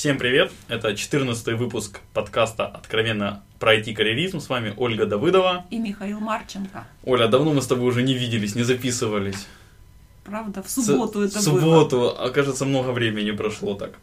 Всем привет! Это 14 выпуск подкаста «Откровенно про IT-карьеризм». С вами Ольга Давыдова. И Михаил Марченко. Оля, давно мы с тобой уже не виделись, не записывались. Правда, в субботу С- это В субботу, было. а кажется, много времени прошло так.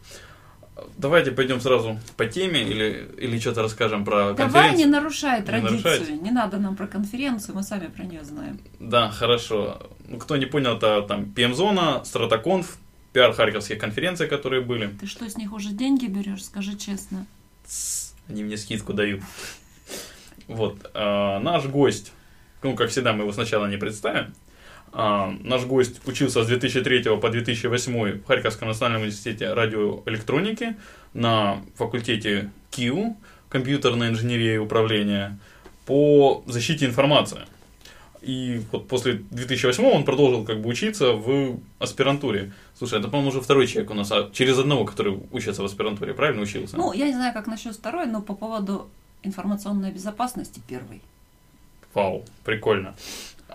Давайте пойдем сразу по теме или, или что-то расскажем про Давай конференцию. не нарушай традицию. нарушать? Не надо нам про конференцию, мы сами про нее знаем. Да, хорошо. Ну, кто не понял, это там PM-зона, Стратоконф, пиар харьковских конференций, которые были. Ты что, с них уже деньги берешь, скажи честно? Тс, Они мне скидку дают. Вот. а, наш гость, ну, как всегда, мы его сначала не представим. А, наш гость учился с 2003 по 2008 в Харьковском национальном университете радиоэлектроники на факультете КИУ, компьютерная инженерия и управление, по защите информации. И вот после 2008 он продолжил как бы учиться в аспирантуре. Слушай, это, по-моему, уже второй человек у нас, а через одного, который учится в аспирантуре, правильно учился? Ну, я не знаю, как насчет второй, но по поводу информационной безопасности первый. Вау, прикольно.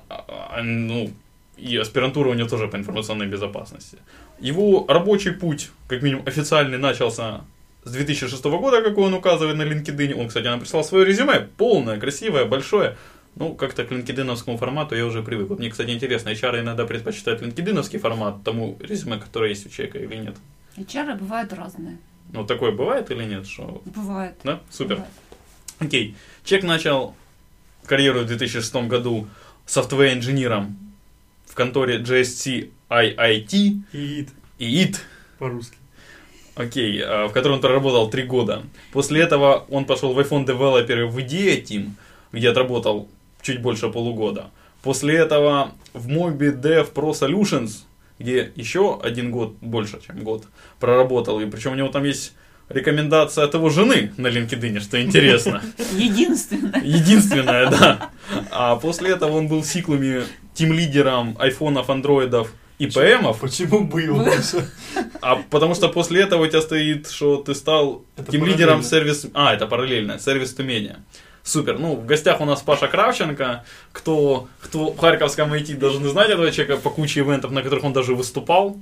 А, а, ну, и аспирантура у него тоже по информационной безопасности. Его рабочий путь, как минимум официальный, начался с 2006 года, как он указывает на LinkedIn. Он, кстати, нам прислал свое резюме, полное, красивое, большое. Ну, как-то к LinkedIn формату я уже привык. Вот мне, кстати, интересно, HR иногда предпочитают LinkedIn формат тому резюме, которое есть у человека или нет? HR бывают разные. Ну, такое бывает или нет? Что... Бывает. Да? Супер. Бывает. Окей. Человек начал карьеру в 2006 году софтвер-инженером в конторе GSC IIT И и IT, по-русски. окей, а, в котором он проработал три года. После этого он пошел в iPhone Developer в IDEA Team, где отработал чуть больше полугода. После этого в Mobi Dev Pro Solutions, где еще один год, больше, чем год, проработал. И причем у него там есть рекомендация от его жены на LinkedIn, что интересно. Единственное. Единственное, да. А после этого он был в сиклуме тим-лидером айфонов, андроидов и ПМов. Почему был? А потому что после этого у тебя стоит, что ты стал тим-лидером сервис... А, это параллельно, сервис Тумения. Супер. Ну, в гостях у нас Паша Кравченко. Кто, кто в Харьковском IT должны знать этого человека по куче ивентов, на которых он даже выступал.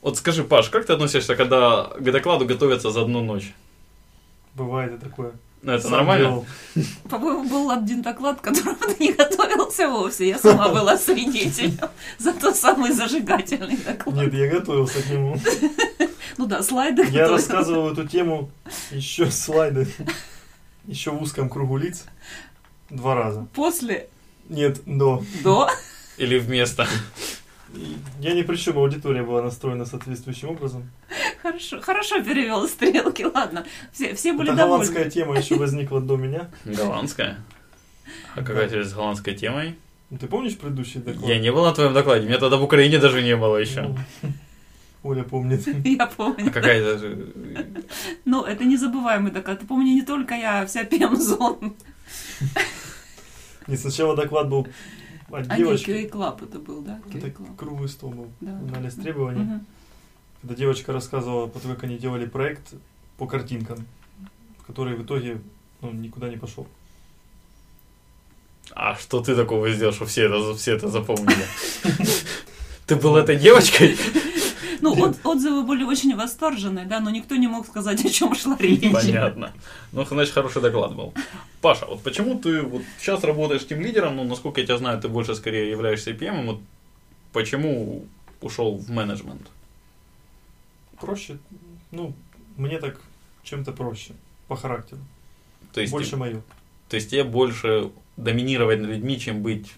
Вот скажи, Паш, как ты относишься, когда к докладу готовятся за одну ночь? Бывает и такое. Ну, это Сам нормально? делал. По-моему, был один доклад, к которому ты не готовился вовсе. Я сама была свидетелем. Зато самый зажигательный доклад. Нет, я готовился к нему. Ну да, слайды Я рассказывал эту тему еще слайды, еще в узком кругу лиц два раза. После, Нет, до. до. Или вместо? Я ни при чем, аудитория была настроена соответствующим образом. Хорошо, хорошо перевел стрелки, ладно. Все, все были Эта довольны. голландская тема еще возникла до меня. Голландская? А какая связь с голландской темой? Ну, Ты помнишь предыдущий доклад? Я не был на твоем докладе, меня тогда в Украине даже не было еще. Ну, Оля помнит. Я А помню. какая это же... Ну, это незабываемый доклад. Ты помни, не только я, а вся ПМ-зон. Не, сначала доклад был от А девочки. QA Club это был, да? Это круглый стол был. Да. Анализ требований. Когда девочка рассказывала, про то, как они делали проект по картинкам, который в итоге ну, никуда не пошел. А что ты такого сделал, что все это, все это запомнили? Ты был этой девочкой? Ну, от- отзывы были очень восторженные, да, но никто не мог сказать, о чем шла речь. Понятно. Ну, значит, хороший доклад был. Паша, вот почему ты вот сейчас работаешь тем лидером, ну, насколько я тебя знаю, ты больше скорее являешься PM, вот почему ушел в менеджмент? Проще, ну, мне так чем-то проще, по характеру. То есть, Больше мое. то есть тебе больше доминировать над людьми, чем быть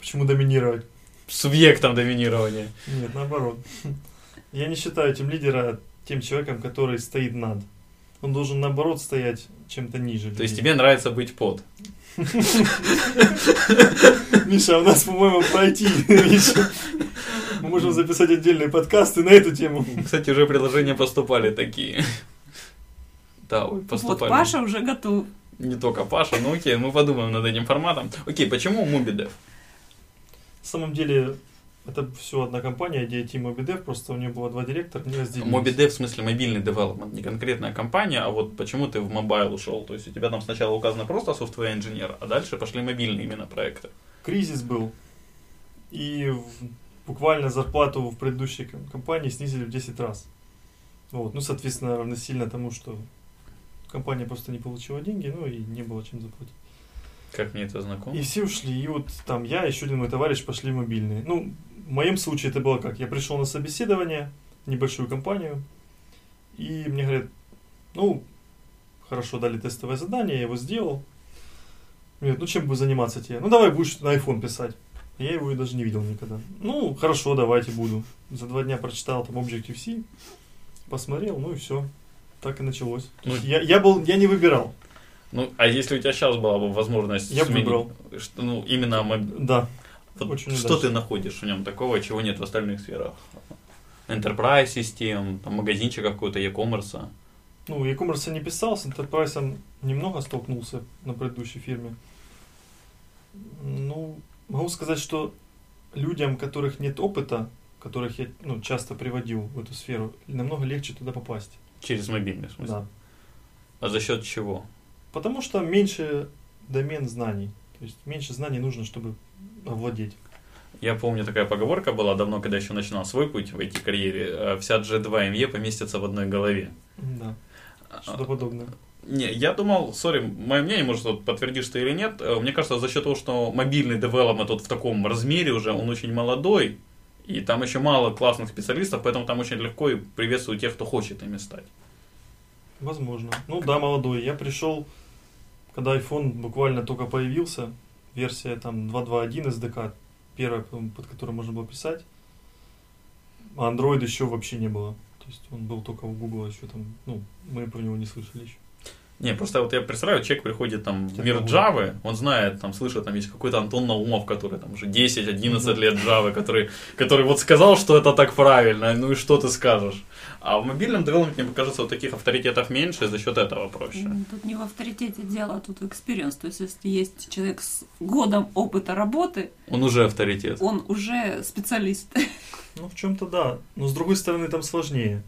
Почему доминировать? субъектом доминирования. Нет, наоборот. Я не считаю тем лидера тем человеком, который стоит над. Он должен, наоборот, стоять чем-то ниже. То есть тебе нравится быть под. Миша, у нас, по-моему, пройти. Мы можем записать отдельные подкасты на эту тему. Кстати, уже предложения поступали такие. Да, ой, Вот поступали. Паша уже готов. Не только Паша, ну окей, мы подумаем над этим форматом. Окей, почему MobiDev? На самом деле, это все одна компания, идея Team MobiDev, просто у нее было два директора, они разделились. MobiDev в смысле мобильный development, не конкретная компания, а вот почему ты в mobile ушел? То есть у тебя там сначала указано просто software engineer, а дальше пошли мобильные именно проекты. Кризис был, и буквально зарплату в предыдущей ком- компании снизили в 10 раз. Вот. Ну, соответственно, равносильно тому, что компания просто не получила деньги, ну и не было чем заплатить. Как мне это знакомо? И все ушли. И вот там я, еще один мой товарищ пошли мобильные. Ну, в моем случае это было как? Я пришел на собеседование, небольшую компанию, и мне говорят, ну, хорошо, дали тестовое задание, я его сделал. Мне говорят, ну, чем будешь заниматься тебе? Ну, давай будешь на iPhone писать. Я его и даже не видел никогда. Ну, хорошо, давайте буду. За два дня прочитал там Objective-C, посмотрел, ну и все. Так и началось. То Ну, есть я, я был, я не выбирал. Ну, а если у тебя сейчас была бы возможность Я бы сменить, выбрал. что, ну, именно моб- Да. Очень что удачно. ты находишь в нем такого, чего нет в остальных сферах? Enterprise систем, там, магазинчика какой-то, e-commerce. Ну, e-commerce не писал, с Enterprise немного столкнулся на предыдущей фирме. Ну, могу сказать, что людям, которых нет опыта, которых я ну, часто приводил в эту сферу, намного легче туда попасть. Через мобильный, в смысле. Да. А за счет чего? Потому что меньше домен знаний. То есть меньше знаний нужно, чтобы овладеть. Я помню, такая поговорка была давно, когда еще начинал свой путь в IT-карьере. э, Вся G2ME поместится в одной голове. Да, А, что-то подобное. Не, я думал, сори, мое мнение, может, подтвердишь ты или нет, э, мне кажется, за счет того, что мобильный девелопмент вот в таком размере уже, он очень молодой, и там еще мало классных специалистов, поэтому там очень легко и приветствую тех, кто хочет ими стать. Возможно. Ну да, молодой. Я пришел, когда iPhone буквально только появился, версия там 2.2.1 SDK, первая, под которой можно было писать. А Android еще вообще не было. То есть он был только у Google еще там, ну, мы про него не слышали еще. Не, просто вот я представляю, человек приходит там в мир Технология. Java, он знает, там, слышит, там есть какой-то Антон Наумов, который там уже 10-11 Мгм. лет Java, который, который вот сказал, что это так правильно, ну и что ты скажешь? А в мобильном девелопменте, мне кажется, вот таких авторитетов меньше, и за счет этого проще. М, Тут не в авторитете дело, а тут в experience. То есть, если есть человек с годом опыта работы, Он уже авторитет. он уже специалист. Ну, в чем-то да. Но с другой стороны, там сложнее.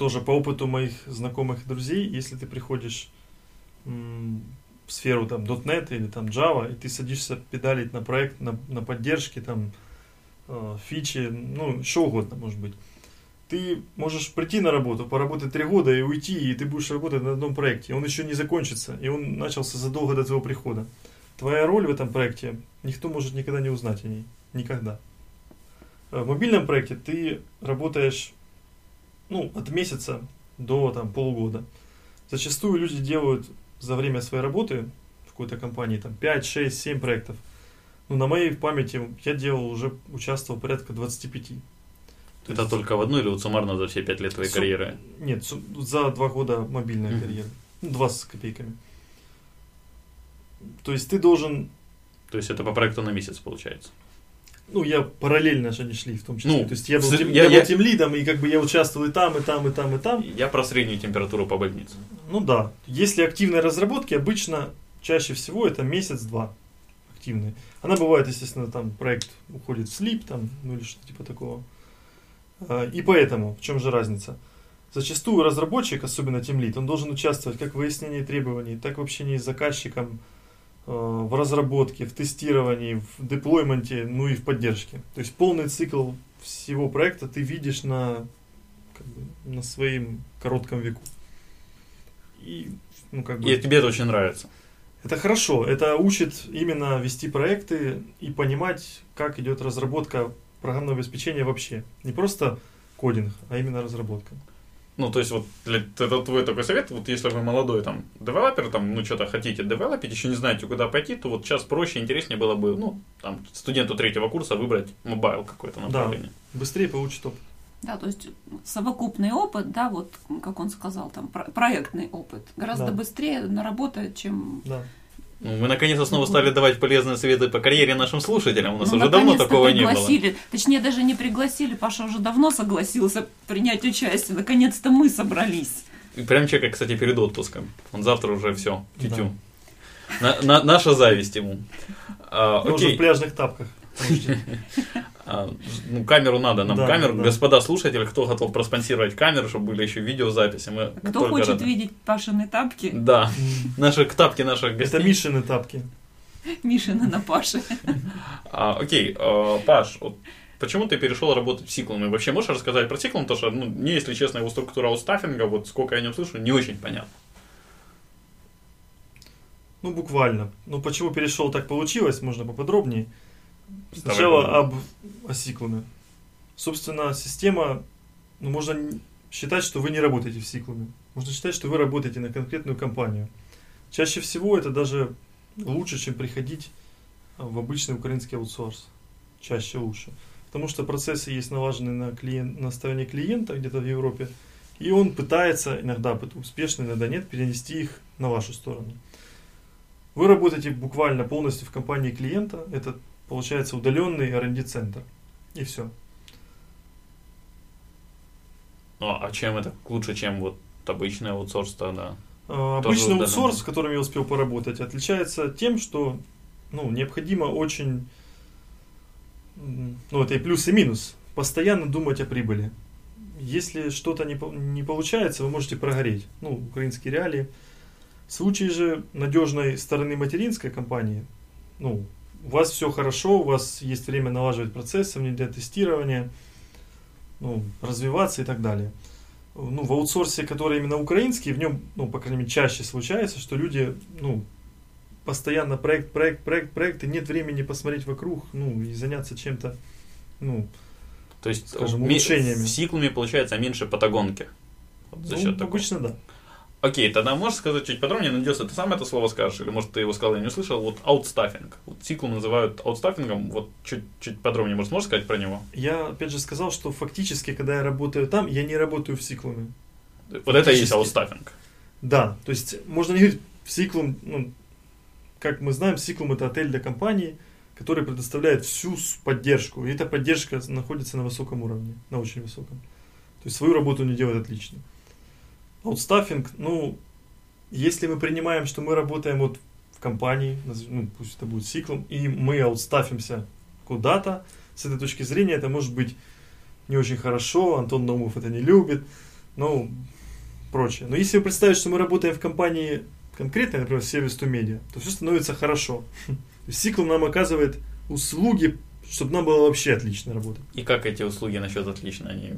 Тоже по опыту моих знакомых и друзей, если ты приходишь в сферу там .NET или там Java, и ты садишься педалить на проект, на, на поддержке, там, э, фичи, ну, что угодно, может быть. Ты можешь прийти на работу, поработать три года и уйти, и ты будешь работать на одном проекте. Он еще не закончится, и он начался задолго до твоего прихода. Твоя роль в этом проекте, никто может никогда не узнать о ней. Никогда. Э, В мобильном проекте ты работаешь ну, от месяца до там, полугода. Зачастую люди делают за время своей работы в какой-то компании там 5, 6, 7 проектов. Ну, на моей памяти я делал уже, участвовал порядка 25. То Это есть- только в одной или вот суммарно за все пять лет твоей Су- карьеры? Нет, су- за два года мобильная Мгм. карьера. Ну, два с копейками. То есть ты должен То есть это по проекту на месяц получается? Ну, я параллельно же они шли в том числе. Ну, То есть я был, тем, я- я, я- был тем лидом, и как бы я участвовал и там, и там, и там, и там. Я про среднюю температуру по больнице. Ну да. Если активные разработки, обычно чаще всего это месяц-два активные. Она бывает, естественно, там проект уходит в слип, там, ну или что-то типа такого. А, И поэтому, в чем же разница? Зачастую разработчик, особенно тем лид, он должен участвовать как в выяснении требований, так в общении с заказчиком, в разработке, в тестировании, в deployment е, ну и в поддержке. То есть полный цикл всего проекта ты видишь на, как бы, на своем коротком веку. И, ну, как бы, И тебе это очень нравится. это хорошо, это учит именно вести проекты и понимать, как идет разработка программного обеспечения вообще. Не просто кодинг, а именно разработка. Ну, то есть, вот для, это твой такой совет, вот если вы молодой там девелопер, там, ну, что-то хотите девелопить, еще не знаете, куда пойти, то вот сейчас проще, интереснее было бы, ну, там, студенту третьего курса выбрать mobile какое-то направление. Быстрее получит опыт. Да, то есть совокупный опыт, да, вот как он сказал, там про- проектный опыт гораздо Да. быстрее наработает, чем Да. Ну, мы наконец-то снова стали давать полезные советы по карьере нашим слушателям. У нас Ну, уже давно такого не было. пригласили. Точнее, даже не пригласили. Паша уже давно согласился принять участие. Наконец-то мы собрались. И прям человек, кстати, перед отпуском. Он завтра уже все, тютю. На- на- наша зависть ему. А, уже окей. в пляжных тапках. А, ну, камеру надо нам. Да, камеру, да. господа слушатели, кто готов проспонсировать камеру, чтобы были еще видеозаписи. Мы Кто хочет рады. видеть Пашины тапки, Да, наши тапки наших Это гостей. Мишины тапки. Мишины на Паше. А, окей, а, Паш, вот почему ты перешел работать в Сиклом? И вообще можешь рассказать про Сиклом? Потому что, ну, мне, если честно, его структура аутстаффинга, вот сколько я о нем слышу, не очень понятно. Ну, буквально. Ну, почему перешел, так получилось, можно поподробнее. Сначала об осиклуме. Собственно, система, ну, можно считать, что вы не работаете в сиклуме. Можно считать, что вы работаете на конкретную компанию. Чаще всего это даже лучше, чем приходить а, в обычный украинский аутсорс. Чаще лучше. Потому что процессы есть налажены на, клиент, на стороне клиента где-то в Европе, и он пытается, иногда успешно, иногда нет, перенести их на вашу сторону. Вы работаете буквально полностью в компании клиента, это получается удаленный R&D центр. И все. Ну, а чем это лучше, чем вот обычный аутсорс тогда? А, Обычный аутсорс, с которым я успел поработать, отличается тем, что ну, необходимо очень, ну это и плюс, и минус, постоянно думать о прибыли. Если что-то не, не получается, вы можете прогореть. Ну, украинские реалии. В случае же надежной стороны материнской компании, ну, у вас все хорошо, у вас есть время налаживать процессы, внедрять тестирование, ну, развиваться и так далее ну, в аутсорсе, который именно украинский, в нем, ну, по крайней мере, чаще случается, что люди, ну, постоянно проект, проект, проект, проект, и нет времени посмотреть вокруг, ну, и заняться чем-то, ну, То есть Скажем, улучшениями. в Сиклуме получается меньше патагонки. Вот за ну, счет такого. обычно да. Окей, тогда можешь сказать чуть подробнее, надеюсь, ты сам это слово скажешь, или может ты его сказал, я не услышал, вот аутстаффинг. Вот Ciklum называют аутстаффингом, вот чуть-чуть подробнее, может, можешь сказать про него? Я, опять же, сказал, что фактически, когда я работаю там, я не работаю в Ciklum е. Вот это и есть аутстаффинг. Да, то есть можно не говорить в Ciklum, ну, как мы знаем, Ciklum это отель для компании, который предоставляет всю поддержку. И эта поддержка находится на высоком уровне, на очень высоком. То есть свою работу не делает отлично. Аутстаффинг, ну, если мы принимаем, что мы работаем вот в компании, ну, пусть это будет Сиклум, и мы аутстаффимся куда-то, с этой точки зрения это может быть не очень хорошо, Антон Наумов это не любит, ну, прочее. Но если вы представите, что мы работаем в компании конкретной, например, сервис to media, то все становится хорошо. Сикл нам оказывает услуги, чтобы нам было вообще отлично работать. И как эти услуги насчет отлично? Они,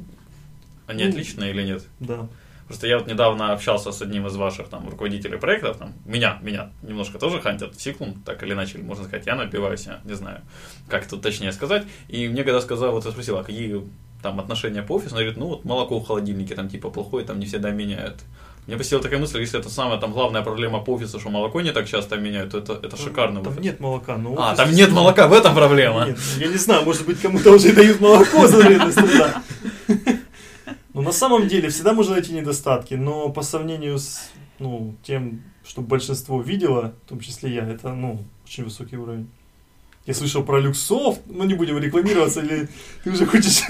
они Ну, отличные или нет? Да. Просто я вот недавно общался с одним из ваших там руководителей проектов, там, меня, меня немножко тоже хантят в Сиклум, так или иначе, можно сказать, я напиваюсь, я не знаю, как тут точнее сказать. И мне когда сказал, вот я спросил, а какие там отношения по офису, он говорит, ну вот молоко в холодильнике там типа плохое, там не всегда меняют. Мне посетила такая мысль, если это самая там главная проблема по офису, что молоко не так часто меняют, то это, это шикарно. Там нет молока. Но А, там нет молока, в этом проблема. Нет, я не знаю, может быть, кому-то уже дают молоко за вредность труда. Но на самом деле всегда можно найти недостатки, но по сравнению с ну, тем, что большинство видело, в том числе я, это ну, очень высокий уровень. Я слышал про люксофт, но не будем рекламироваться, или ты уже хочешь...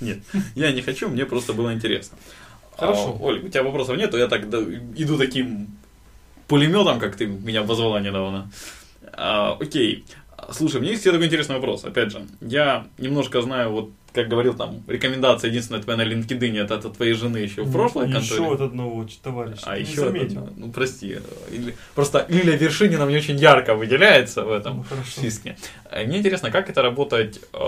Нет, я не хочу, мне просто было интересно. Хорошо. А, Оль, у тебя вопросов нет, то я так иду таким пулеметом, как ты меня обозвала недавно. А, окей. Слушай, мне есть такой интересный вопрос. Опять же, я немножко знаю, вот, как говорил там, рекомендация единственная твоя на LinkedIn, это от твоей жены еще в прошлой Еще конторе. от одного товарища. А еще, заметил. ну прости, или- просто Лилия Вершинина мне очень ярко выделяется в этом Ну, списке. Э, Мне интересно, как это работать э,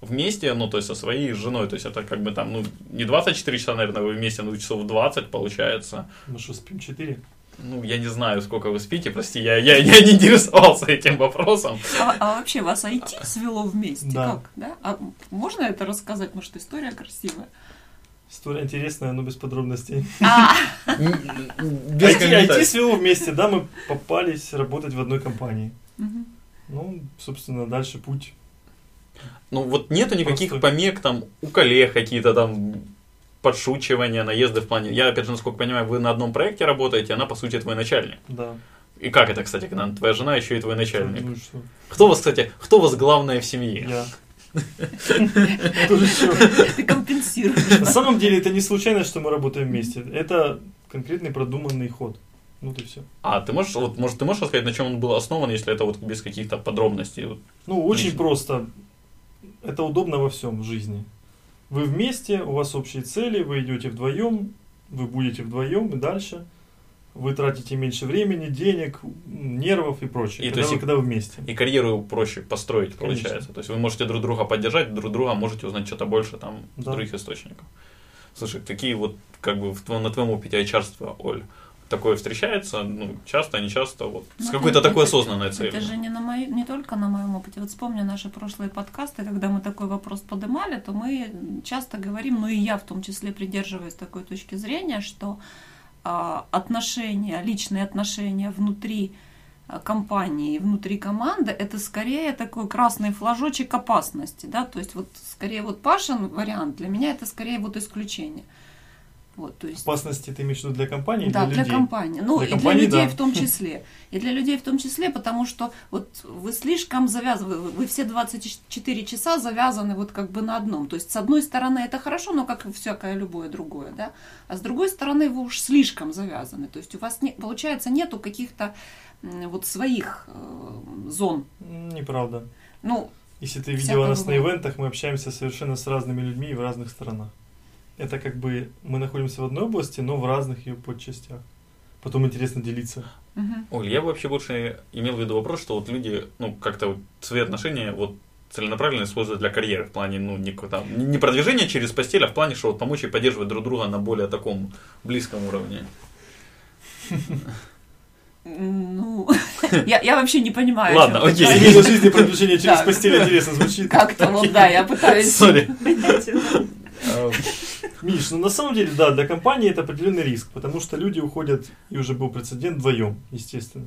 вместе, ну, то есть со своей женой, то есть это как бы там, ну, не 24 часа, наверное, вы вместе, ну, часов 20 получается. Мы что, спим 4? Ну, я не знаю, сколько вы спите, прости, я, я, я не интересовался этим вопросом. А, а вообще вас IT свело вместе? Да. Как? Да? А можно это рассказать? Может, история красивая? История интересная, но без подробностей. А, Без IT, свело вместе, да, мы попались работать в одной компании. Ну, собственно, дальше путь. Ну, вот нету никаких помех там у коллег какие-то там подшучивания, наезды в плане... Я, опять же, насколько понимаю, вы на одном проекте работаете, она, по сути, твой начальник. Да. И как это, кстати, когда твоя жена еще и твой начальник? Ну что? Кто вас, кстати, кто у вас главное в семье? Я. Ты компенсируешь. На самом деле это не случайно, что мы работаем вместе. Это конкретный продуманный ход. Вот и все. А, ты можешь, вот, может, ты можешь рассказать, на чем он был основан, если это вот без каких-то подробностей? Вот. Ну, очень просто. Это удобно во всем в жизни. Вы вместе, у вас общие цели, вы идете вдвоем, вы будете вдвоем и дальше. вы тратите меньше времени, денег, нервов и прочее, И то когда, есть вы, когда вы вместе. И карьеру проще построить, Конечно. получается. То есть вы можете друг друга поддержать, друг друга можете узнать что-то больше там Да. других источников. Слушай, какие вот, как бы, в на твоем опыте HR-ства, Оль, такое встречается, ну, часто, не часто, вот, с Ну, какой-то это- такой это- осознанной целью. Это же не, на моей, не только на моем опыте. Вот вспомню наши прошлые подкасты, когда мы такой вопрос поднимали, то мы часто говорим, ну и я в том числе придерживаюсь такой точки зрения, что а, отношения, личные отношения внутри а, компании, внутри команды, это скорее такой красный флажочек опасности, да, то есть вот скорее вот Пашин вариант, для меня это скорее вот исключение. Вот, то есть Опасности ты имеешь в виду для компании да, для для людей? компании. Ну, Для и компании, для людей да. в том числе. И для людей в том числе, потому что вот вы слишком завязаны, вы, все 24 часа завязаны вот как бы на одном. То есть, с одной стороны, это хорошо, но как и всякое любое другое, да. А с другой стороны, вы уж слишком завязаны. То есть, у вас, не, получается, нету каких-то вот своих э, зон. Неправда. Ну, Если ты видела нас на ивентах, мы общаемся совершенно с разными людьми и в разных сторонах. Это как бы мы находимся в одной области, но в разных ее подчастях. Потом интересно делиться. мгм. Оль, я вообще больше имел в виду вопрос, что вот люди, ну, как-то вот свои отношения вот целенаправленно используют для карьеры в плане, ну, не, какого-то- не продвижения через постель, а в плане, что вот помочь и поддерживать друг друга на более таком близком уровне. ну, я, я вообще не понимаю. Ладно, окей. говоришь. Семейной жизни продвижение через постель интересно звучит. Как-то вот, да, я пытаюсь... Сори. Миш, ну на самом деле, да, для компании это определенный риск, потому что люди уходят, и уже был прецедент, вдвоем, естественно.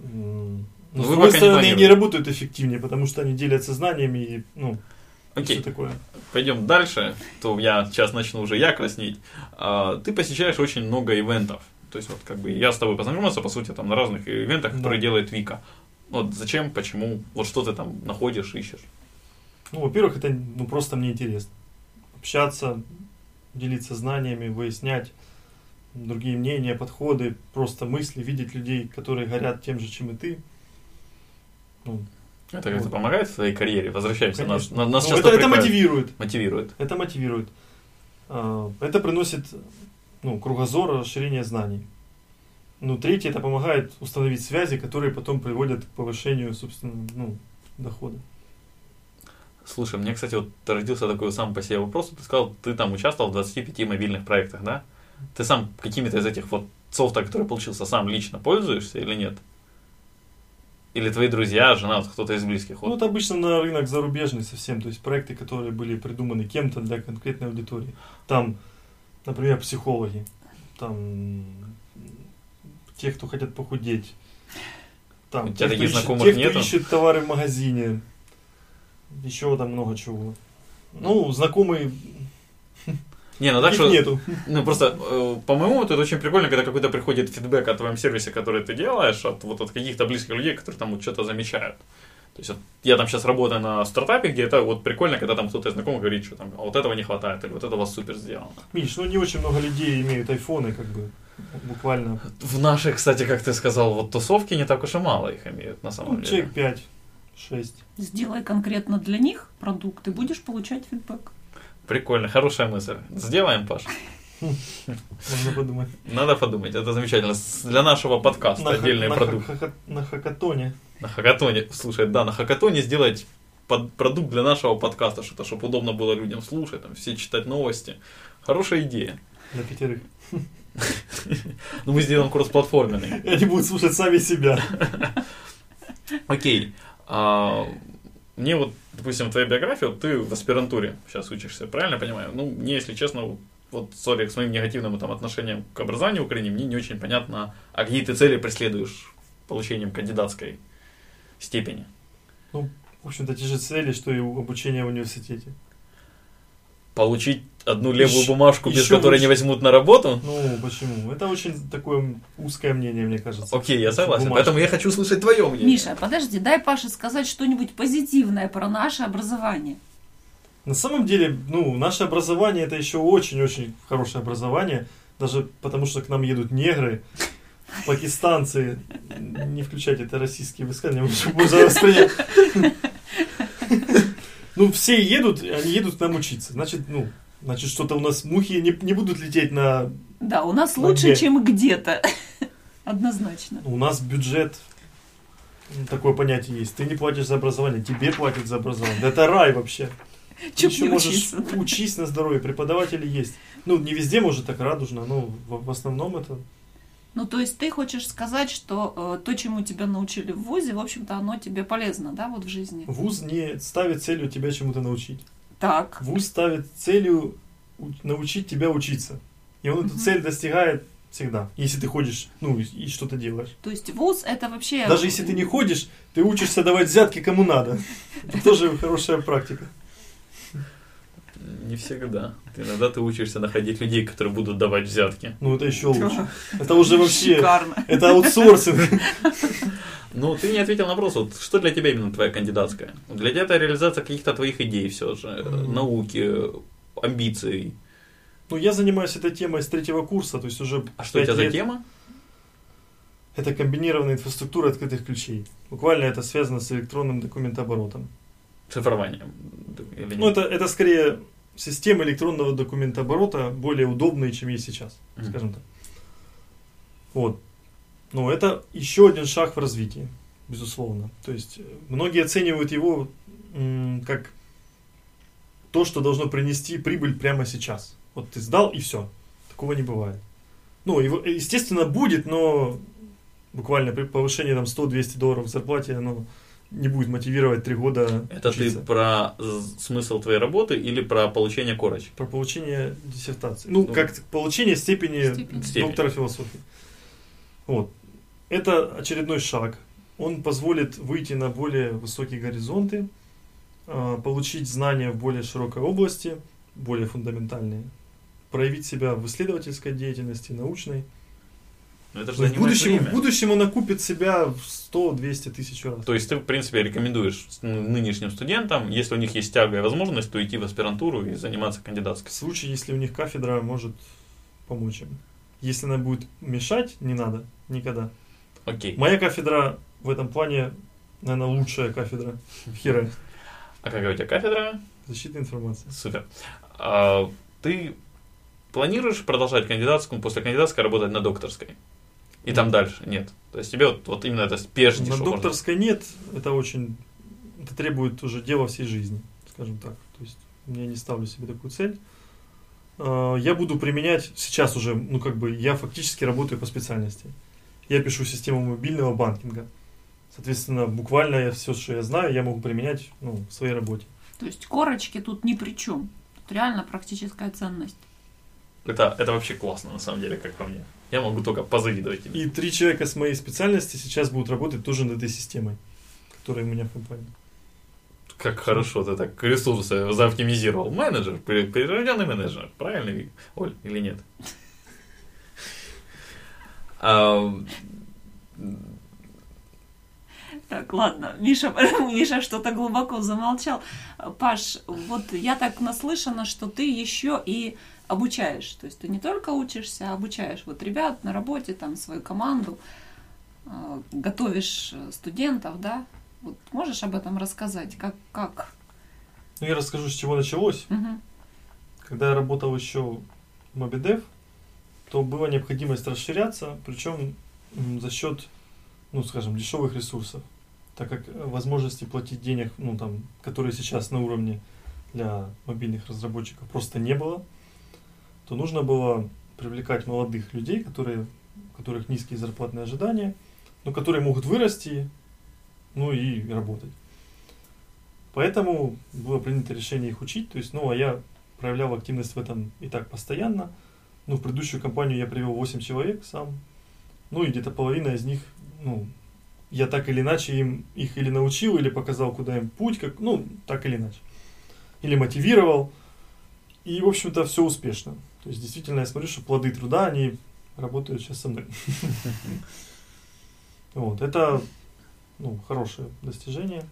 М, Ну, Но, с другой не стороны, не работают эффективнее, потому что они делятся знаниями и, ну, и Окей. все такое. Пойдем дальше, то я сейчас начну уже я краснеть. А, Ты посещаешь очень много ивентов. То есть вот как бы я с тобой познакомился, по сути, там на разных ивентах, Да. которые делает Вика. Вот зачем, почему, вот что ты там находишь, ищешь. Ну, во-первых, это ну, просто мне интересно. Общаться, делиться знаниями, выяснять другие мнения, подходы, просто мысли, видеть людей, которые горят тем же, чем и ты. Ну, Это как-то Вот. помогает в твоей карьере? Возвращаемся. Нас, конечно. нас Ну, часто это, это мотивирует. Мотивирует. Это мотивирует. А, Это приносит ну, кругозор, расширение знаний. Ну, третье, это помогает установить связи, которые потом приводят к повышению, собственно, ну, дохода. Слушай, мне, кстати, вот родился такой сам по себе вопрос. Ты сказал, ты там участвовал в 25 мобильных проектах, да? Ты сам какими-то из этих вот софта, который получился, сам лично пользуешься или нет? Или твои друзья, жена, вот кто-то из близких? Ну, Вот. это обычно на рынок зарубежный совсем, то есть проекты, которые были придуманы кем-то для конкретной аудитории. Там, например, психологи, там те, кто хотят похудеть, там, У тебя таких ищет- знакомых те, кто нету? ищет товары в магазине, еще там много чего. Ну, знакомые, Не, ну так что, нету. ну просто, э, по-моему, это очень прикольно, когда какой-то приходит фидбэк о твоем сервисе, который ты делаешь, от, вот от каких-то близких людей, которые там вот что-то замечают. То есть я там сейчас работаю на стартапе, где это вот прикольно, когда там кто-то из знакомых говорит, что там, а вот этого не хватает, или вот это у вас супер сделано. Миш, ну не очень много людей имеют айфоны, как бы, буквально. В нашей, кстати, как ты сказал, вот тусовки не так уж и мало их имеют на самом Ну, деле. человек 5, 6. Сделай конкретно для них продукт, и будешь получать фидбэк. Прикольно, хорошая мысль. Сделаем, Паш. Можно подумать. Надо подумать, это замечательно. Для нашего подкаста На ха- отдельный на продукт. ха- ха- на хакатоне. На хакатоне, слушай, да, на хакатоне сделать под продукт для нашего подкаста, что-то, чтобы удобно было людям слушать, там, все читать новости. Хорошая идея. Для пятерых. Ну, мы сделаем кроссплатформенный. Они будут слушать сами себя. Окей. А, мне вот, допустим, твоя биография, вот ты в аспирантуре сейчас учишься, правильно понимаю? Ну, мне, если честно, вот- сори, с моим негативным там, отношением к образованию в Украине, мне не очень понятно, а какие ты цели преследуешь получением кандидатской степени. В общем-то, те же цели, что и у обучения в университете. Получить одну левую Ещё- бумажку, без которой не лучше. возьмут на работу? Ну, почему? Это очень такое узкое мнение, мне кажется. Окей, я согласен. Бумажка. Поэтому я хочу услышать твое мнение. Миша, подожди, дай Паше сказать что-нибудь позитивное про наше образование. На самом деле, ну, наше образование это еще очень-очень хорошее образование. Даже потому, что к нам едут негры, пакистанцы. Не включайте это российские высказывания, можно воспринять. Ну, все едут, они едут к нам учиться. Значит, ну, значит, что-то у нас мухи не, не будут лететь на... Да, у нас Ну, лучше, где? чем где-то. Однозначно. У нас бюджет, м, такое понятие есть. Ты не платишь за образование, тебе платят за образование. Да это рай вообще. Б еще можешь учиться. учись на здоровье, преподаватели есть. Ну, не везде, может, так радужно, но в, в основном это... Ну, то есть ты хочешь сказать, что э, то, чему тебя научили в ВУЗе, в общем-то, оно тебе полезно, да, вот в жизни? ВУЗ не ставит целью тебя чему-то научить. Так. ВУЗ ставит целью научить тебя учиться. И он эту Мгм. цель достигает всегда, если ты ходишь, ну, и что-то делаешь. То есть ВУЗ это вообще... Даже если ты не ходишь, ты учишься давать взятки кому надо. Это тоже хорошая практика. Не всегда. Иногда ты учишься находить людей, которые будут давать взятки. Ну, это еще лучше. Это уже вообще... Шикарно. Это аутсорсинг. Ну, ты не ответил на вопрос, вот что для тебя именно твоя кандидатская? Для тебя это реализация каких-то твоих идей все же, Мгм. науки, амбиций. Ну, я занимаюсь этой темой с третьего курса, то есть уже А что у тебя за тема? Это комбинированная инфраструктура открытых ключей. Буквально это связано с электронным документооборотом. Цифрование. Или нет? Ну, это, это скорее система электронного документооборота более удобные, чем есть сейчас, Мгм. скажем так. Вот. Ну, это еще один шаг в развитии, безусловно. То есть, э, многие оценивают его м, как то, что должно принести прибыль прямо сейчас. Вот ты сдал и все. Такого не бывает. Ну, его, естественно, будет, но буквально при повышении там 100-200 долларов в зарплате оно не будет мотивировать три года Это ты учиться. про з- смысл твоей работы или про получение корочек? Про получение диссертации. Ну, Ну, как получение степени. Степень. доктора философии. Вот. Это очередной шаг. Он позволит выйти на более высокие горизонты, а, получить знания в более широкой области, более фундаментальные, проявить себя в исследовательской деятельности, научной. Ну, Это же В будущем, время. в будущем он окупит себя в 100-200 тысяч раз. То есть ты, в принципе, рекомендуешь ну, нынешним студентам, если у них есть тяга и возможность, то идти в аспирантуру и заниматься В кандидатской. случае, если у них кафедра может помочь им. Если она будет мешать, не надо никогда. Окей. Моя кафедра в этом плане, наверное, лучшая кафедра в Хире. А какая у тебя кафедра? Защиты информации. Супер. А, ты планируешь продолжать кандидатскую, после кандидатской работать на докторской? И там дальше? Нет. То есть тебе вот, вот именно это спешнее, На что можно. докторской нет, это очень, это требует уже дела всей жизни, скажем так. То есть я не ставлю себе такую цель. А, Я буду применять сейчас уже, ну как бы я фактически работаю по специальности. Я пишу систему мобильного банкинга. Соответственно, буквально я все, что я знаю, я могу применять ну, в своей работе. То есть корочки тут ни при чем. Тут реально практическая ценность. Это, это вообще классно, на самом деле, как по мне. Я могу только позавидовать тебе. И три человека с моей специальности сейчас будут работать тоже над этой системой, которая у меня в компании. Как хорошо ты так ресурсы заоптимизировал. Менеджер, прирожденный менеджер. Правильно, Ви- Оль, или нет? А, Так, ладно, Миша, Миша что-то глубоко замолчал. Паш, вот я так наслышана, что ты еще и обучаешь. То есть ты не только учишься, а обучаешь вот ребят на работе, там, свою команду, э, готовишь э, студентов, да? Вот можешь об этом рассказать? Как? как? Ну, я расскажу, с чего началось. Мгм. Когда я работал еще в MobiDev, то была необходимость расширяться, причем за счет, ну, скажем, дешевых ресурсов. Так как э, возможности платить денег, ну, там, которые сейчас на уровне для мобильных разработчиков просто не было, то нужно было привлекать молодых людей, которые, у которых низкие зарплатные ожидания, но которые могут вырасти, ну и работать. Поэтому было принято решение их учить. То есть, ну, а я проявлял активность в этом и так постоянно. Ну, в предыдущую компанию я привел 8 человек сам. Ну, и где-то половина из них, ну, я так или иначе им их или научил, или показал, куда им путь, как, ну, так или иначе. Или мотивировал. И, в общем-то, все успешно. То есть, действительно, я смотрю, что плоды труда, они работают сейчас со мной. Вот, это, ну, хорошее достижение.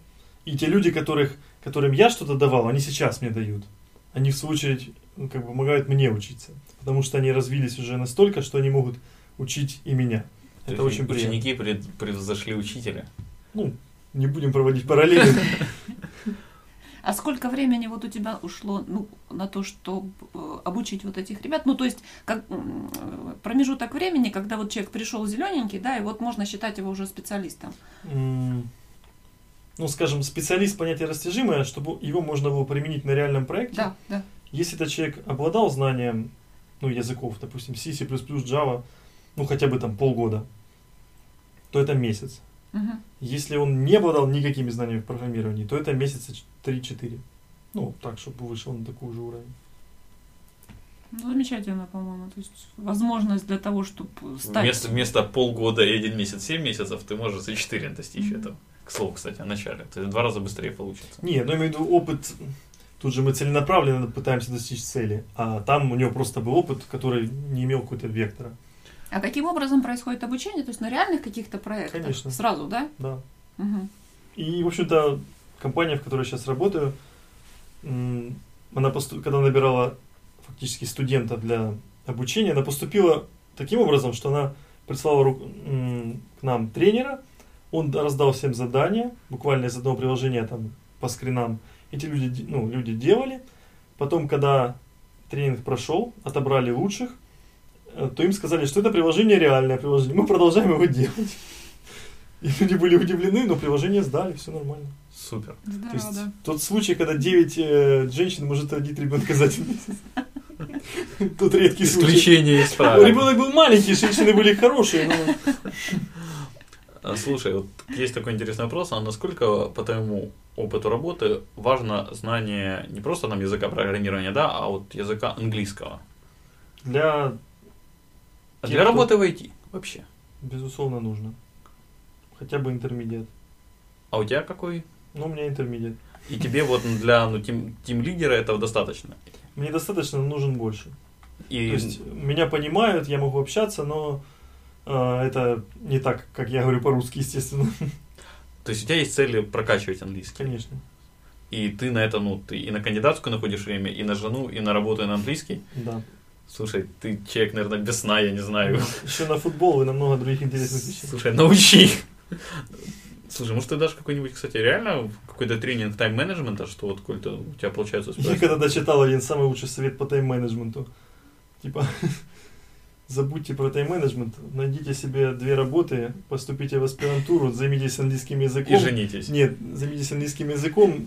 И те люди, которых, которым я что-то давал, они сейчас мне дают. Они, в свою очередь, ну, как бы помогают мне учиться. Потому что они развились уже настолько, что они могут учить и меня. то Это очень приятно. Ученики пред- превзошли учителя. Ну, не будем проводить параллели. А сколько времени вот у тебя ушло ну, на то, чтобы обучить вот этих ребят? Ну, то есть как, м, промежуток времени, когда вот человек пришел зелененький, да, и вот можно считать его уже специалистом. Ну, скажем, специалист понятие растяжимое, чтобы его можно было применить на реальном проекте. Да, да. Если этот человек обладал знанием, ну, языков, допустим, C, C++, Java, ну, хотя бы там полгода, то это месяц. Мгм. Если он не обладал никакими знаниями в программировании, то это месяца 3-4. Ну, так, чтобы вышел на такой же уровень. Ну, замечательно, по-моему. То есть возможность для того, чтобы стать... Вместо, вместо полгода и один месяц, 7 месяцев, ты можешь за 4 достичь Мгм. этого. К слову, кстати, о начале. То есть в два раза быстрее получится. Не, ну, я имею в виду опыт. Тут же мы целенаправленно пытаемся достичь цели, а там у него просто был опыт, который не имел какой-то вектора. А каким образом происходит обучение? То есть на реальных каких-то проектах? Конечно. Сразу, да? Да. Мгм. И, в общем-то, компания, в которой я сейчас работаю, она посту- когда набирала фактически студента для обучения, она поступила таким образом, что она прислала ру- к нам тренера, он раздал всем задания, буквально из одного приложения там по скринам. Эти люди, ну, люди делали. Потом, когда тренинг прошел, отобрали лучших, то им сказали, что это приложение реальное приложение. Мы продолжаем его делать. И люди были удивлены, но приложение сдали, все нормально. Супер. То Здорово, есть да. тот случай, когда 9 э, женщин может родить ребенка за один месяц. Тот редкий случай. Исключение из Ну, правил. Ребенок был маленький, женщины были хорошие, но А, Слушай, вот есть такой интересный вопрос, а насколько по твоему опыту работы важно знание не просто там языка программирования, да, а вот языка английского? для, А для работы в IT вообще. безусловно, нужно. Хотя бы интермедиат. А у тебя какой? Ну, у меня интермедиат. И тебе вот для ну, тим, лидера этого достаточно. Мне достаточно нужен больше. И То есть меня понимают, я могу общаться, но э, это не так, как я говорю по-русски, естественно. то есть у тебя есть цели прокачивать английский. Конечно. И ты на это, ну, ты и на кандидатскую находишь время, и на жену, и на работу, и на английский. Да. Слушай, ты человек, наверное, без сна, я не знаю. Еще на футбол и на много других интересных вещей. Слушай, научи. Слушай, может ты дашь какой-нибудь, кстати, реально какой-то тренинг тайм-менеджмента, что вот какой-то у тебя получается Я успевать? когда дочитал один самый лучший совет по тайм-менеджменту. Типа, забудьте про тайм-менеджмент, найдите себе две работы, поступите в аспирантуру, займитесь английским языком. И женитесь. Нет, займитесь английским языком.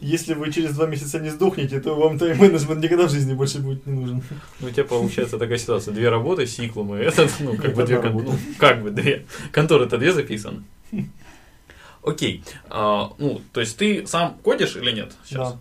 Если вы через два месяца не сдохнете, то вам тайм-менеджмент никогда в жизни больше будет не нужен. Ну, у тебя получается такая ситуация. Две работы, сиклумы, этот, ну, как бы две, ну, как бы две. Конторы-то две записаны. Окей. А, ну, то есть ты сам кодишь или нет сейчас? Да.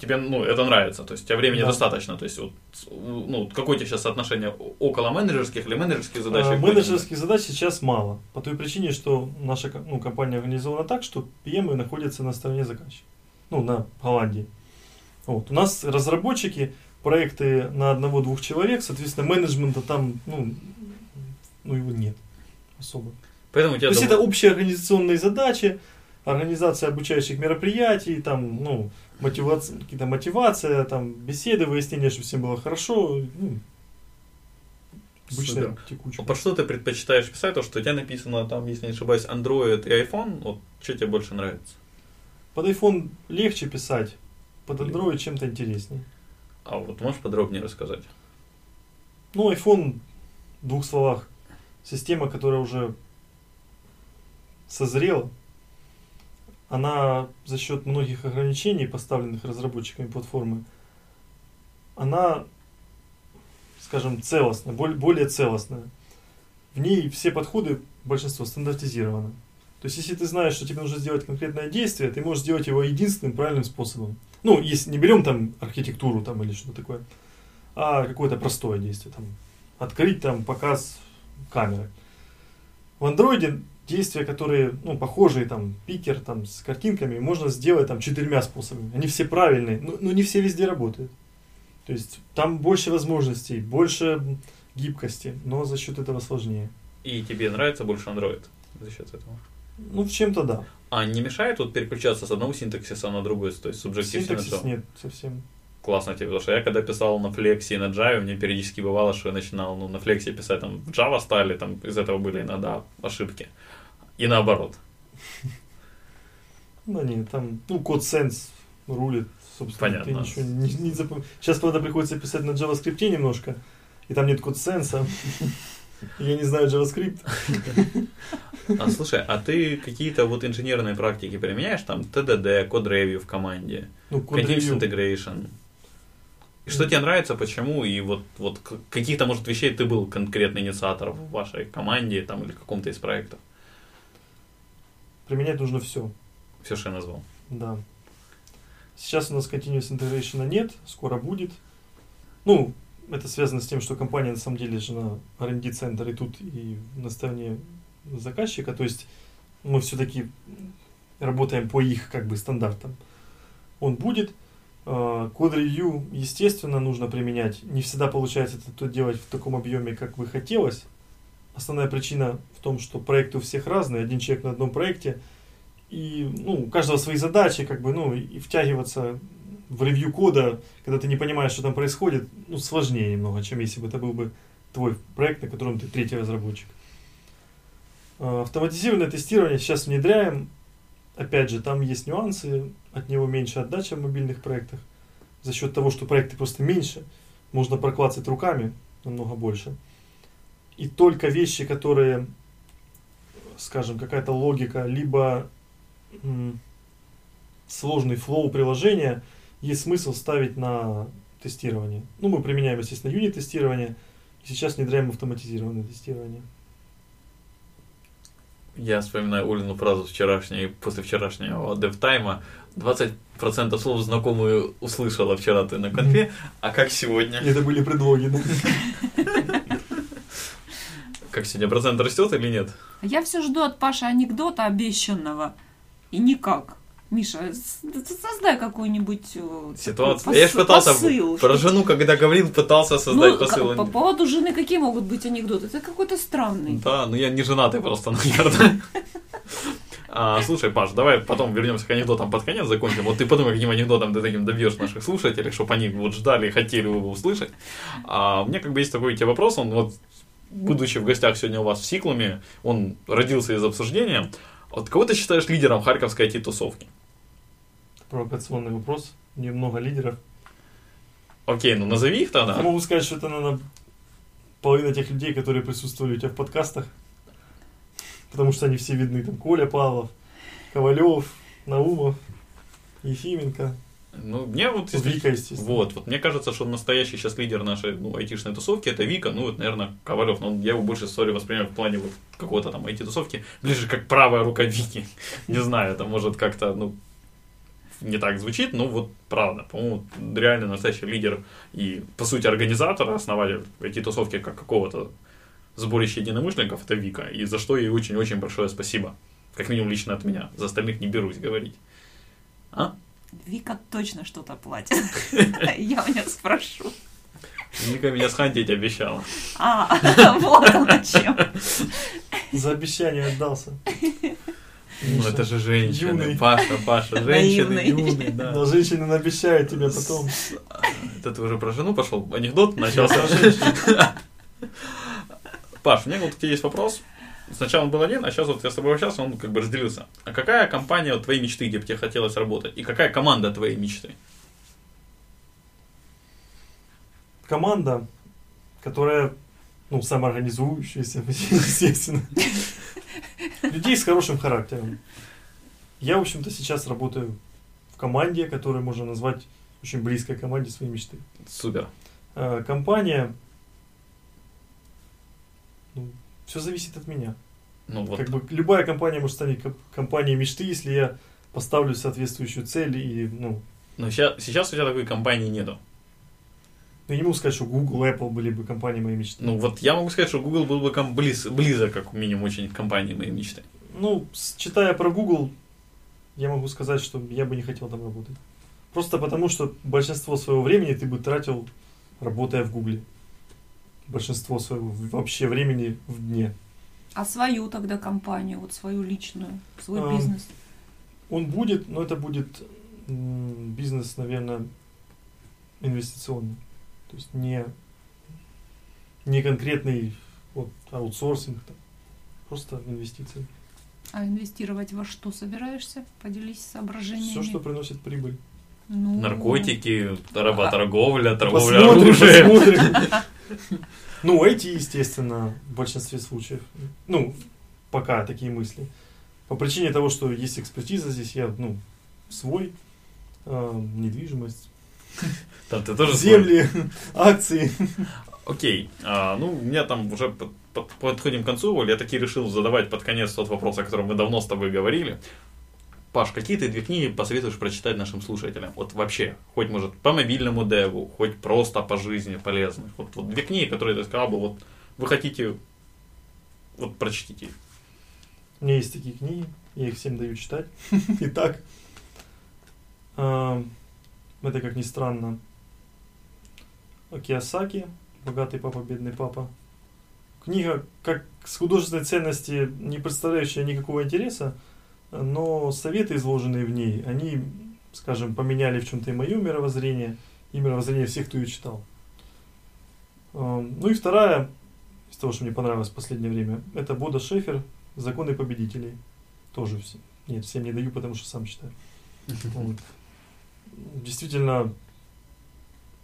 Тебе, ну, это нравится, то есть у тебя времени Да. достаточно, то есть вот, ну, какое у тебя сейчас соотношение около менеджерских или менеджерских задач? А, менеджерских задач сейчас мало. По той причине, что наша ну, компания организована так, что PM находятся на стороне заказчика. Ну, на Голландии. Вот. У нас разработчики, проекты на одного-двух человек, соответственно, менеджмента там, ну, ну его нет особо. Поэтому у тебя То есть дом- это общие организационные задачи, организация обучающих мероприятий, там, ну, мотивация, какие-то мотивация, там, беседы, выяснение, чтобы всем было хорошо. Ну, обычная текучка. А Под что ты предпочитаешь писать? То, что у тебя написано там, если не ошибаюсь, Android и iPhone, вот что тебе больше нравится? Под iPhone легче писать, под Android чем-то интереснее. А вот можешь подробнее рассказать? Ну, iPhone, в двух словах, система, которая уже созрела, она за счет многих ограничений, поставленных разработчиками платформы, она, скажем, целостная, более целостная. В ней все подходы, большинство, стандартизированы. То есть, если ты знаешь, что тебе нужно сделать конкретное действие, ты можешь сделать его единственным правильным способом. Ну, если не берем там архитектуру там или что-то такое, а какое-то простое действие. Там, открыть там показ камеры. В андроиде действия, которые ну, похожие, там, пикер там, с картинками, можно сделать там четырьмя способами. Они все правильные, но, но не все везде работают. То есть там больше возможностей, больше гибкости, но за счет этого сложнее. И тебе нравится больше Android за счет этого? Ну, в чем-то да. А не мешает вот переключаться с одного синтаксиса на другой, то есть Subjective Синтаксис нет совсем. Классно тебе, потому что я когда писал на Flex и на Java, мне периодически бывало, что я начинал ну, на Flex писать там в Java стали, там из этого были иногда ошибки. И наоборот. Да нет, там, ну, код Sense рулит. Собственно, Понятно. ты ничего не, не запом- Сейчас, правда, приходится писать на JavaScript немножко, и там нет код сенса. Я не знаю JavaScript. А, слушай, а ты какие-то вот инженерные практики применяешь? Там TDD, код ревью в команде, Ну, Continuous. Integration. И что тебе нравится, почему? И вот, вот каких-то, может, вещей ты был конкретный инициатор в вашей команде там, или в каком-то из проектов? Применять нужно все. Все, что я назвал. Да. Сейчас у нас Continuous Integration нет, скоро будет. Ну, это связано с тем, что компания на самом деле же на R&D центр и тут и на стороне заказчика. То есть мы все-таки работаем по их как бы стандартам. Он будет. А, Код ревью, естественно, нужно применять. Не всегда получается это то делать в таком объеме, как бы хотелось. Основная причина в том, что проекты у всех разные. Один человек на одном проекте, и ну, у каждого свои задачи, как бы, ну, и втягиваться в ревью кода, когда ты не понимаешь, что там происходит, ну, сложнее немного, чем если бы это был бы твой проект, на котором ты третий разработчик. А, Автоматизированное тестирование сейчас внедряем. Опять же, там есть нюансы, от него меньше отдача в мобильных проектах. За счет того, что проекты просто меньше, можно проклацать руками намного больше. И только вещи, которые, скажем, какая-то логика, либо сложный флоу приложения, есть смысл ставить на тестирование. Ну, мы применяем, естественно, юнит-тестирование, и сейчас внедряем автоматизированное тестирование. Я вспоминаю Улину фразу вчерашней, после вчерашнего девтайма. 20% слов знакомые услышала вчера ты на конфе, а как сегодня? Это были предлоги, да? Как сегодня, процент растет или нет? Я все жду от Паши анекдота обещанного. И никак. Миша, создай какую-нибудь э, Ситуация. такой Я ж посыл- пытался, посыл, про жену, когда говорил, пытался создать Ну, посыл. по поводу жены какие могут быть анекдоты? Это какой-то странный. Да, ну я не женатый просто, наверное. А, слушай, Паш, давай потом вернемся к анекдотам под конец, закончим. Вот ты подумай, каким анекдотом ты таким добьешь наших слушателей, чтобы они вот ждали и хотели его услышать. А, у меня как бы есть такой тебе вопрос, он вот, будучи в гостях сегодня у вас в Сиклуме, он родился из обсуждения. Вот кого ты считаешь лидером харьковской IT-тусовки? Провокационный вопрос. Немного лидеров. Окей, ну назови их Я тогда. могу сказать, что это, наверное, половина тех людей, которые присутствовали у тебя в подкастах. Потому что они все видны. Там Коля Павлов, Ковалев, Наумов, Ефименко, Ну, мне вот... если- Вика, естественно. Вот, вот мне кажется, что настоящий сейчас лидер нашей ну, айтишной тусовки это Вика, ну, это, наверное, Ковалев. Но я его больше сори воспринимаю в плане вот какого-то там IT-тусовки, ближе как правая рука Вики. Не знаю, это может как-то, ну, не так звучит, но вот правда. По-моему, реально настоящий лидер и, по сути, организатор, основатель IT-тусовки как какого-то сборища единомышленников, это Вика. И за что ей очень-очень большое спасибо. Как минимум лично от меня. За остальных не берусь говорить. А? Вика точно что-то платит. Я у нее спрошу. Вика меня схантить обещала. А, вот она чем. За обещание отдался. Ну, это же женщины. Юный. Паша, Паша, женщины Наивный. юные, да. Но женщина обещает тебе потом. Это ты уже про жену пошел? Анекдот начался? Паш, у меня вот к тебе есть вопрос. Сначала он был один, а сейчас вот я с тобой общался, он как бы разделился. А какая компания вот, твоей мечты, где бы тебе хотелось работать? И какая команда твоей мечты? Команда, которая, ну, самоорганизующаяся, естественно. Людей с хорошим характером. Я, в общем-то, сейчас работаю в команде, которую можно назвать очень близкой команде своей мечты. Супер. Э, Компания, все зависит от меня. Ну вот, Как бы любая компания может стать ком- компанией мечты, если я поставлю соответствующую цель и, ну, но сейчас, сейчас у тебя такой компании нету. Ну, я не могу сказать, что Google, Apple были бы компанией моей мечты. Ну вот я могу сказать, что Google был бы ком- близ, близок, как минимум, очень к компании моей мечты. Ну, читая про Google, я могу сказать, что я бы не хотел там работать. Просто потому, что большинство своего времени ты бы тратил, работая в Гугле. Большинство своего вообще времени в дне. А свою тогда компанию, вот свою личную, свой Эм, бизнес. Он будет, но это будет м, бизнес, наверное, инвестиционный. То есть не, не конкретный вот, аутсорсинг, там, просто инвестиции. А инвестировать во что собираешься? Поделись соображениями. Все, что приносит прибыль. Ну, Наркотики, работорговля, торговля Посмотрим, оружием. посмотрим. Ну, эти, естественно, в большинстве случаев. Ну, пока такие мысли. По причине того, что есть экспертиза здесь, я, ну, свой, э, недвижимость, Там ты тоже земли, акции. Окей, а, ну, у меня там уже под- под- подходим к концу, Оль, я таки решил задавать под конец тот вопрос, о котором мы давно с тобой говорили. Паш, какие ты две книги посоветуешь прочитать нашим слушателям? Вот вообще, хоть, может, по мобильному деву, хоть просто по жизни полезных. Вот, вот две книги, которые ты сказал бы, вот вы хотите, вот прочтите их. У меня есть такие книги, я их всем даю читать. Итак, эм, это, как ни странно, Киосаки «Богатый папа, бедный папа». Книга, как с художественной ценности, не представляющая никакого интереса, но советы, изложенные в ней, они, скажем, поменяли в чем-то и мое мировоззрение, и мировоззрение всех, кто ее читал. Эм, Ну и вторая, из того, что мне понравилось в последнее время, это Бода Шефер «Законы победителей». Тоже все. Нет, всем не даю, потому что сам читаю. Вот. Действительно,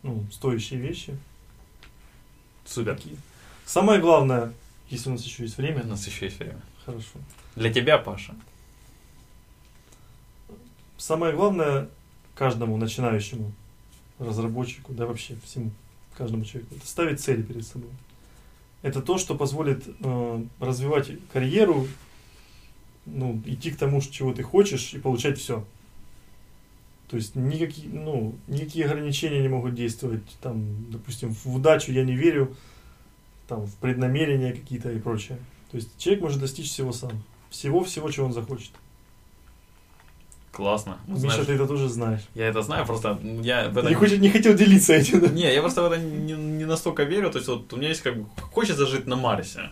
ну, стоящие вещи. Супер. Такие. Самое главное, если у нас еще есть У время, нас еще есть время. хорошо. Для тебя, Паша. Самое главное каждому начинающему разработчику, да вообще всему, каждому человеку, это ставить цели перед собой. Это то, что позволит э, развивать карьеру, ну, идти к тому, чего ты хочешь, и получать все. То есть никакие, ну, никакие ограничения не могут действовать. Там, допустим, в удачу я не верю, там, в преднамерения какие-то и прочее. То есть человек может достичь всего сам. Всего-всего, чего он захочет. Классно. Ну, Миша, знаешь, ты это тоже знаешь. я это знаю, просто я в это не, хочешь- не хотел делиться этим, да? Не, я просто в это не, не настолько верю. То есть вот у меня есть как бы хочется жить на Марсе.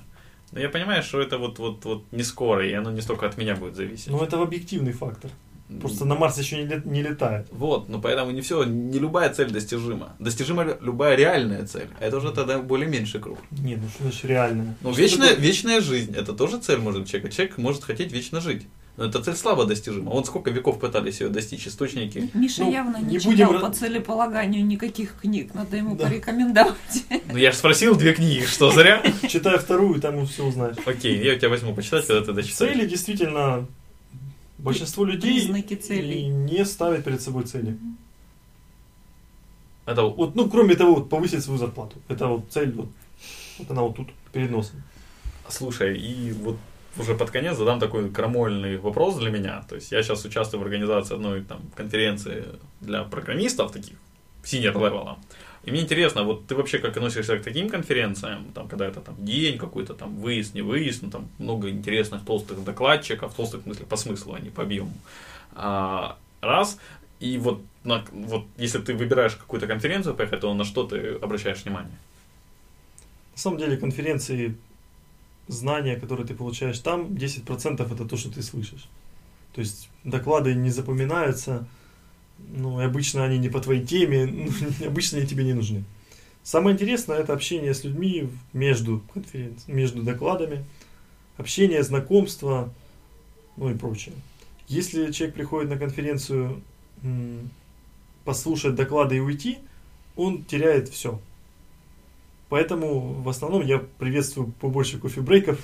Но я понимаю, что это вот, вот, вот не скоро, и оно не столько от меня будет зависеть. Ну, это объективный фактор. Просто на Марс еще не, лет- не летает. Вот, но поэтому не все, не любая цель достижима. Достижима лю- любая реальная цель. А это уже тогда более меньший круг. Не, ну что значит реальное? Ну, Что вечная, такое- вечная жизнь, это тоже цель может человека. Человек может хотеть вечно жить. Но эта цель слабо достижима. Вот сколько веков пытались ее достичь источники. Миша Ну, явно не, не читал будем по целеполаганию никаких книг. Надо ему Да. порекомендовать. Ну я же спросил две книги, что зря? Читай вторую, там все узнаешь. Окей, я у тебя возьму почитать, когда ты дочитаешь. Цели действительно большинство людей и не ставят перед собой цели. Это вот ну, кроме того, вот, повысить свою зарплату. Это вот цель, вот, вот она вот тут, перед носом. Слушай, и вот уже под конец задам такой крамольный вопрос для меня. То есть я сейчас участвую в организации одной там конференции для программистов таких, senior level. И мне интересно, вот ты вообще как относишься к таким конференциям, там, когда это там день какой-то, там выезд, не выезд, ну, там много интересных толстых докладчиков, толстых в смысле по смыслу, а не по объему. А, раз. И вот, на, вот если ты выбираешь какую-то конференцию поехать, то на что ты обращаешь внимание? На самом деле конференции, знания, которые ты получаешь там, 10% это то, что ты слышишь. То есть доклады не запоминаются, ну, и обычно они не по твоей теме, обычно они тебе не нужны. Самое интересное это общение с людьми между конференциями, между докладами, общение, знакомство, ну и прочее. Если человек приходит на конференцию послушать доклады и уйти, он теряет все. Поэтому в основном я приветствую побольше кофе-брейков.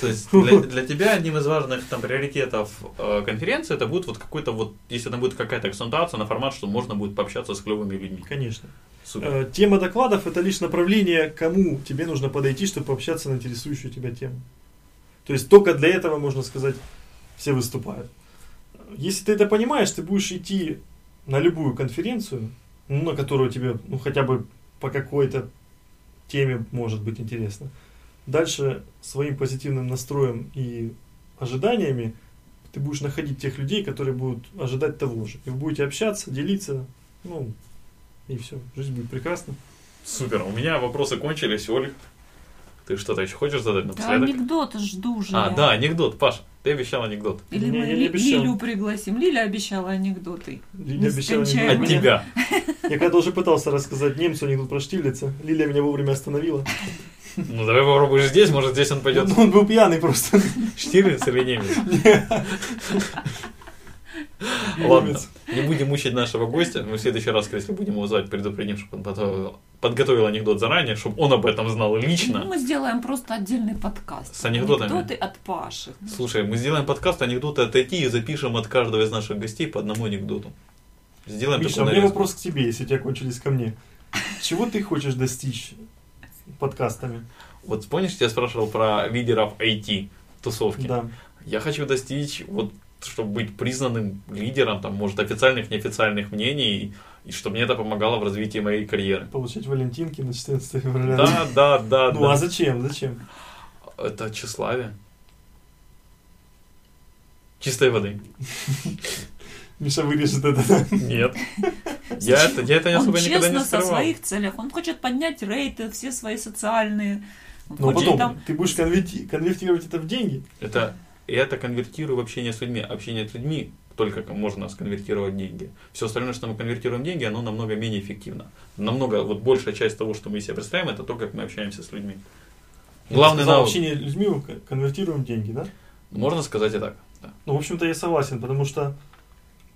То есть для, для тебя одним из важных там приоритетов э, конференции это будет вот какой-то вот, если это будет какая-то акцентуация на формат, что можно будет пообщаться с клевыми людьми. Конечно. Супер. Э, Тема докладов это лишь направление, кому тебе нужно подойти, чтобы пообщаться на интересующую тебя тему. То есть только для этого, можно сказать, все выступают. Если ты это понимаешь, ты будешь идти на любую конференцию, ну, на которую тебе ну, хотя бы по какой-то теме может быть интересно. Дальше своим позитивным настроем и ожиданиями ты будешь находить тех людей, которые будут ожидать того же. И вы будете общаться, делиться, ну, и все. Жизнь будет прекрасна. Супер. У меня вопросы кончились, Оль. Ты что-то еще хочешь задать Да напоследок? анекдоты жду же. а, я. да, анекдот. Паш, ты обещал анекдот. Или Не, мы я не обещал. Лилю пригласим. Лиля обещала анекдоты. Лилия обещала анекдот. От тебя. Я когда уже пытался рассказать немцу анекдот про Штирлица, Лилия меня вовремя остановила. Ну, давай попробуешь здесь, может, здесь он пойдет. Он, он был пьяный просто. Штирлиц или немец? Ладно. Не будем мучить нашего гостя. Мы в следующий раз, если будем его звать, предупредим, чтобы он подготовил, подготовил анекдот заранее, чтобы он об этом знал Ну, лично. мы сделаем просто отдельный подкаст. С анекдотами? Анекдоты от Паши. Слушай, мы сделаем подкаст анекдоты от IT и запишем от каждого из наших гостей по одному анекдоту. Сделаем Миша, у меня вопрос к тебе, если у тебя кончились ко мне. Чего ты хочешь достичь подкастами? Вот помнишь, я спрашивал про лидеров IT тусовки? Да. Я хочу достичь, вот, чтобы быть признанным лидером, там, может, официальных, неофициальных мнений, и чтобы мне это помогало в развитии моей карьеры. Получить валентинки на 14 февраля. Да, да, да, Ну да. а зачем? Зачем? Это тщеславие. Чистой воды. Миша вырежет это. Нет. Я это, я это Он особо никогда честно не со скрывал. своих целях. Он хочет поднять рейты, все свои социальные. Он Но хочет потом там- ты будешь конверти- конвертировать это в деньги. Это, я это конвертирую в общение с людьми. Общение с людьми только можно сконвертировать деньги. Все остальное, что мы конвертируем деньги, оно намного менее эффективно. Намного, вот большая часть того, что мы себе представляем, это то, как мы общаемся с людьми. Главный Сказал, навык. общение с людьми мы кон- конвертируем деньги, да? Можно сказать и так. да. Ну, в общем-то, я согласен, потому что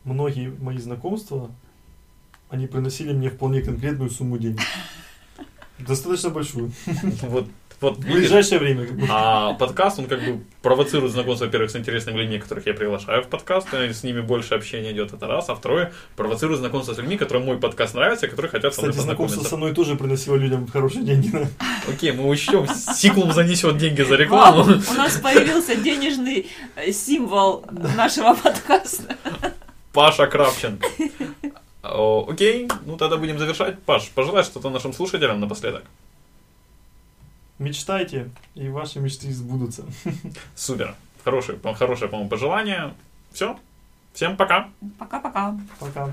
многие мои знакомства, они приносили мне вполне конкретную сумму денег. Достаточно большую. Вот, вот В ближайшее время. как бы. А подкаст, он как бы провоцирует знакомство, во-первых, с интересными людьми, которых я приглашаю в подкаст, и с ними больше общения идет, это раз. А второе, провоцирует знакомство с людьми, которым мой подкаст нравится, и которые хотят со мной Кстати, знакомство познакомиться. со мной тоже приносило людям хорошие деньги. да. Окей, мы учтем. Сиклум занесет деньги за Вау, рекламу. у нас появился денежный э, символ нашего подкаста. Паша Кравченко. О, Окей, ну тогда будем завершать. Паш, пожелай что-то нашим слушателям напоследок. Мечтайте, и ваши мечты сбудутся. Супер. Хорошее, хорошее, по-моему, пожелание. Все. Всем пока. Пока-пока. Пока.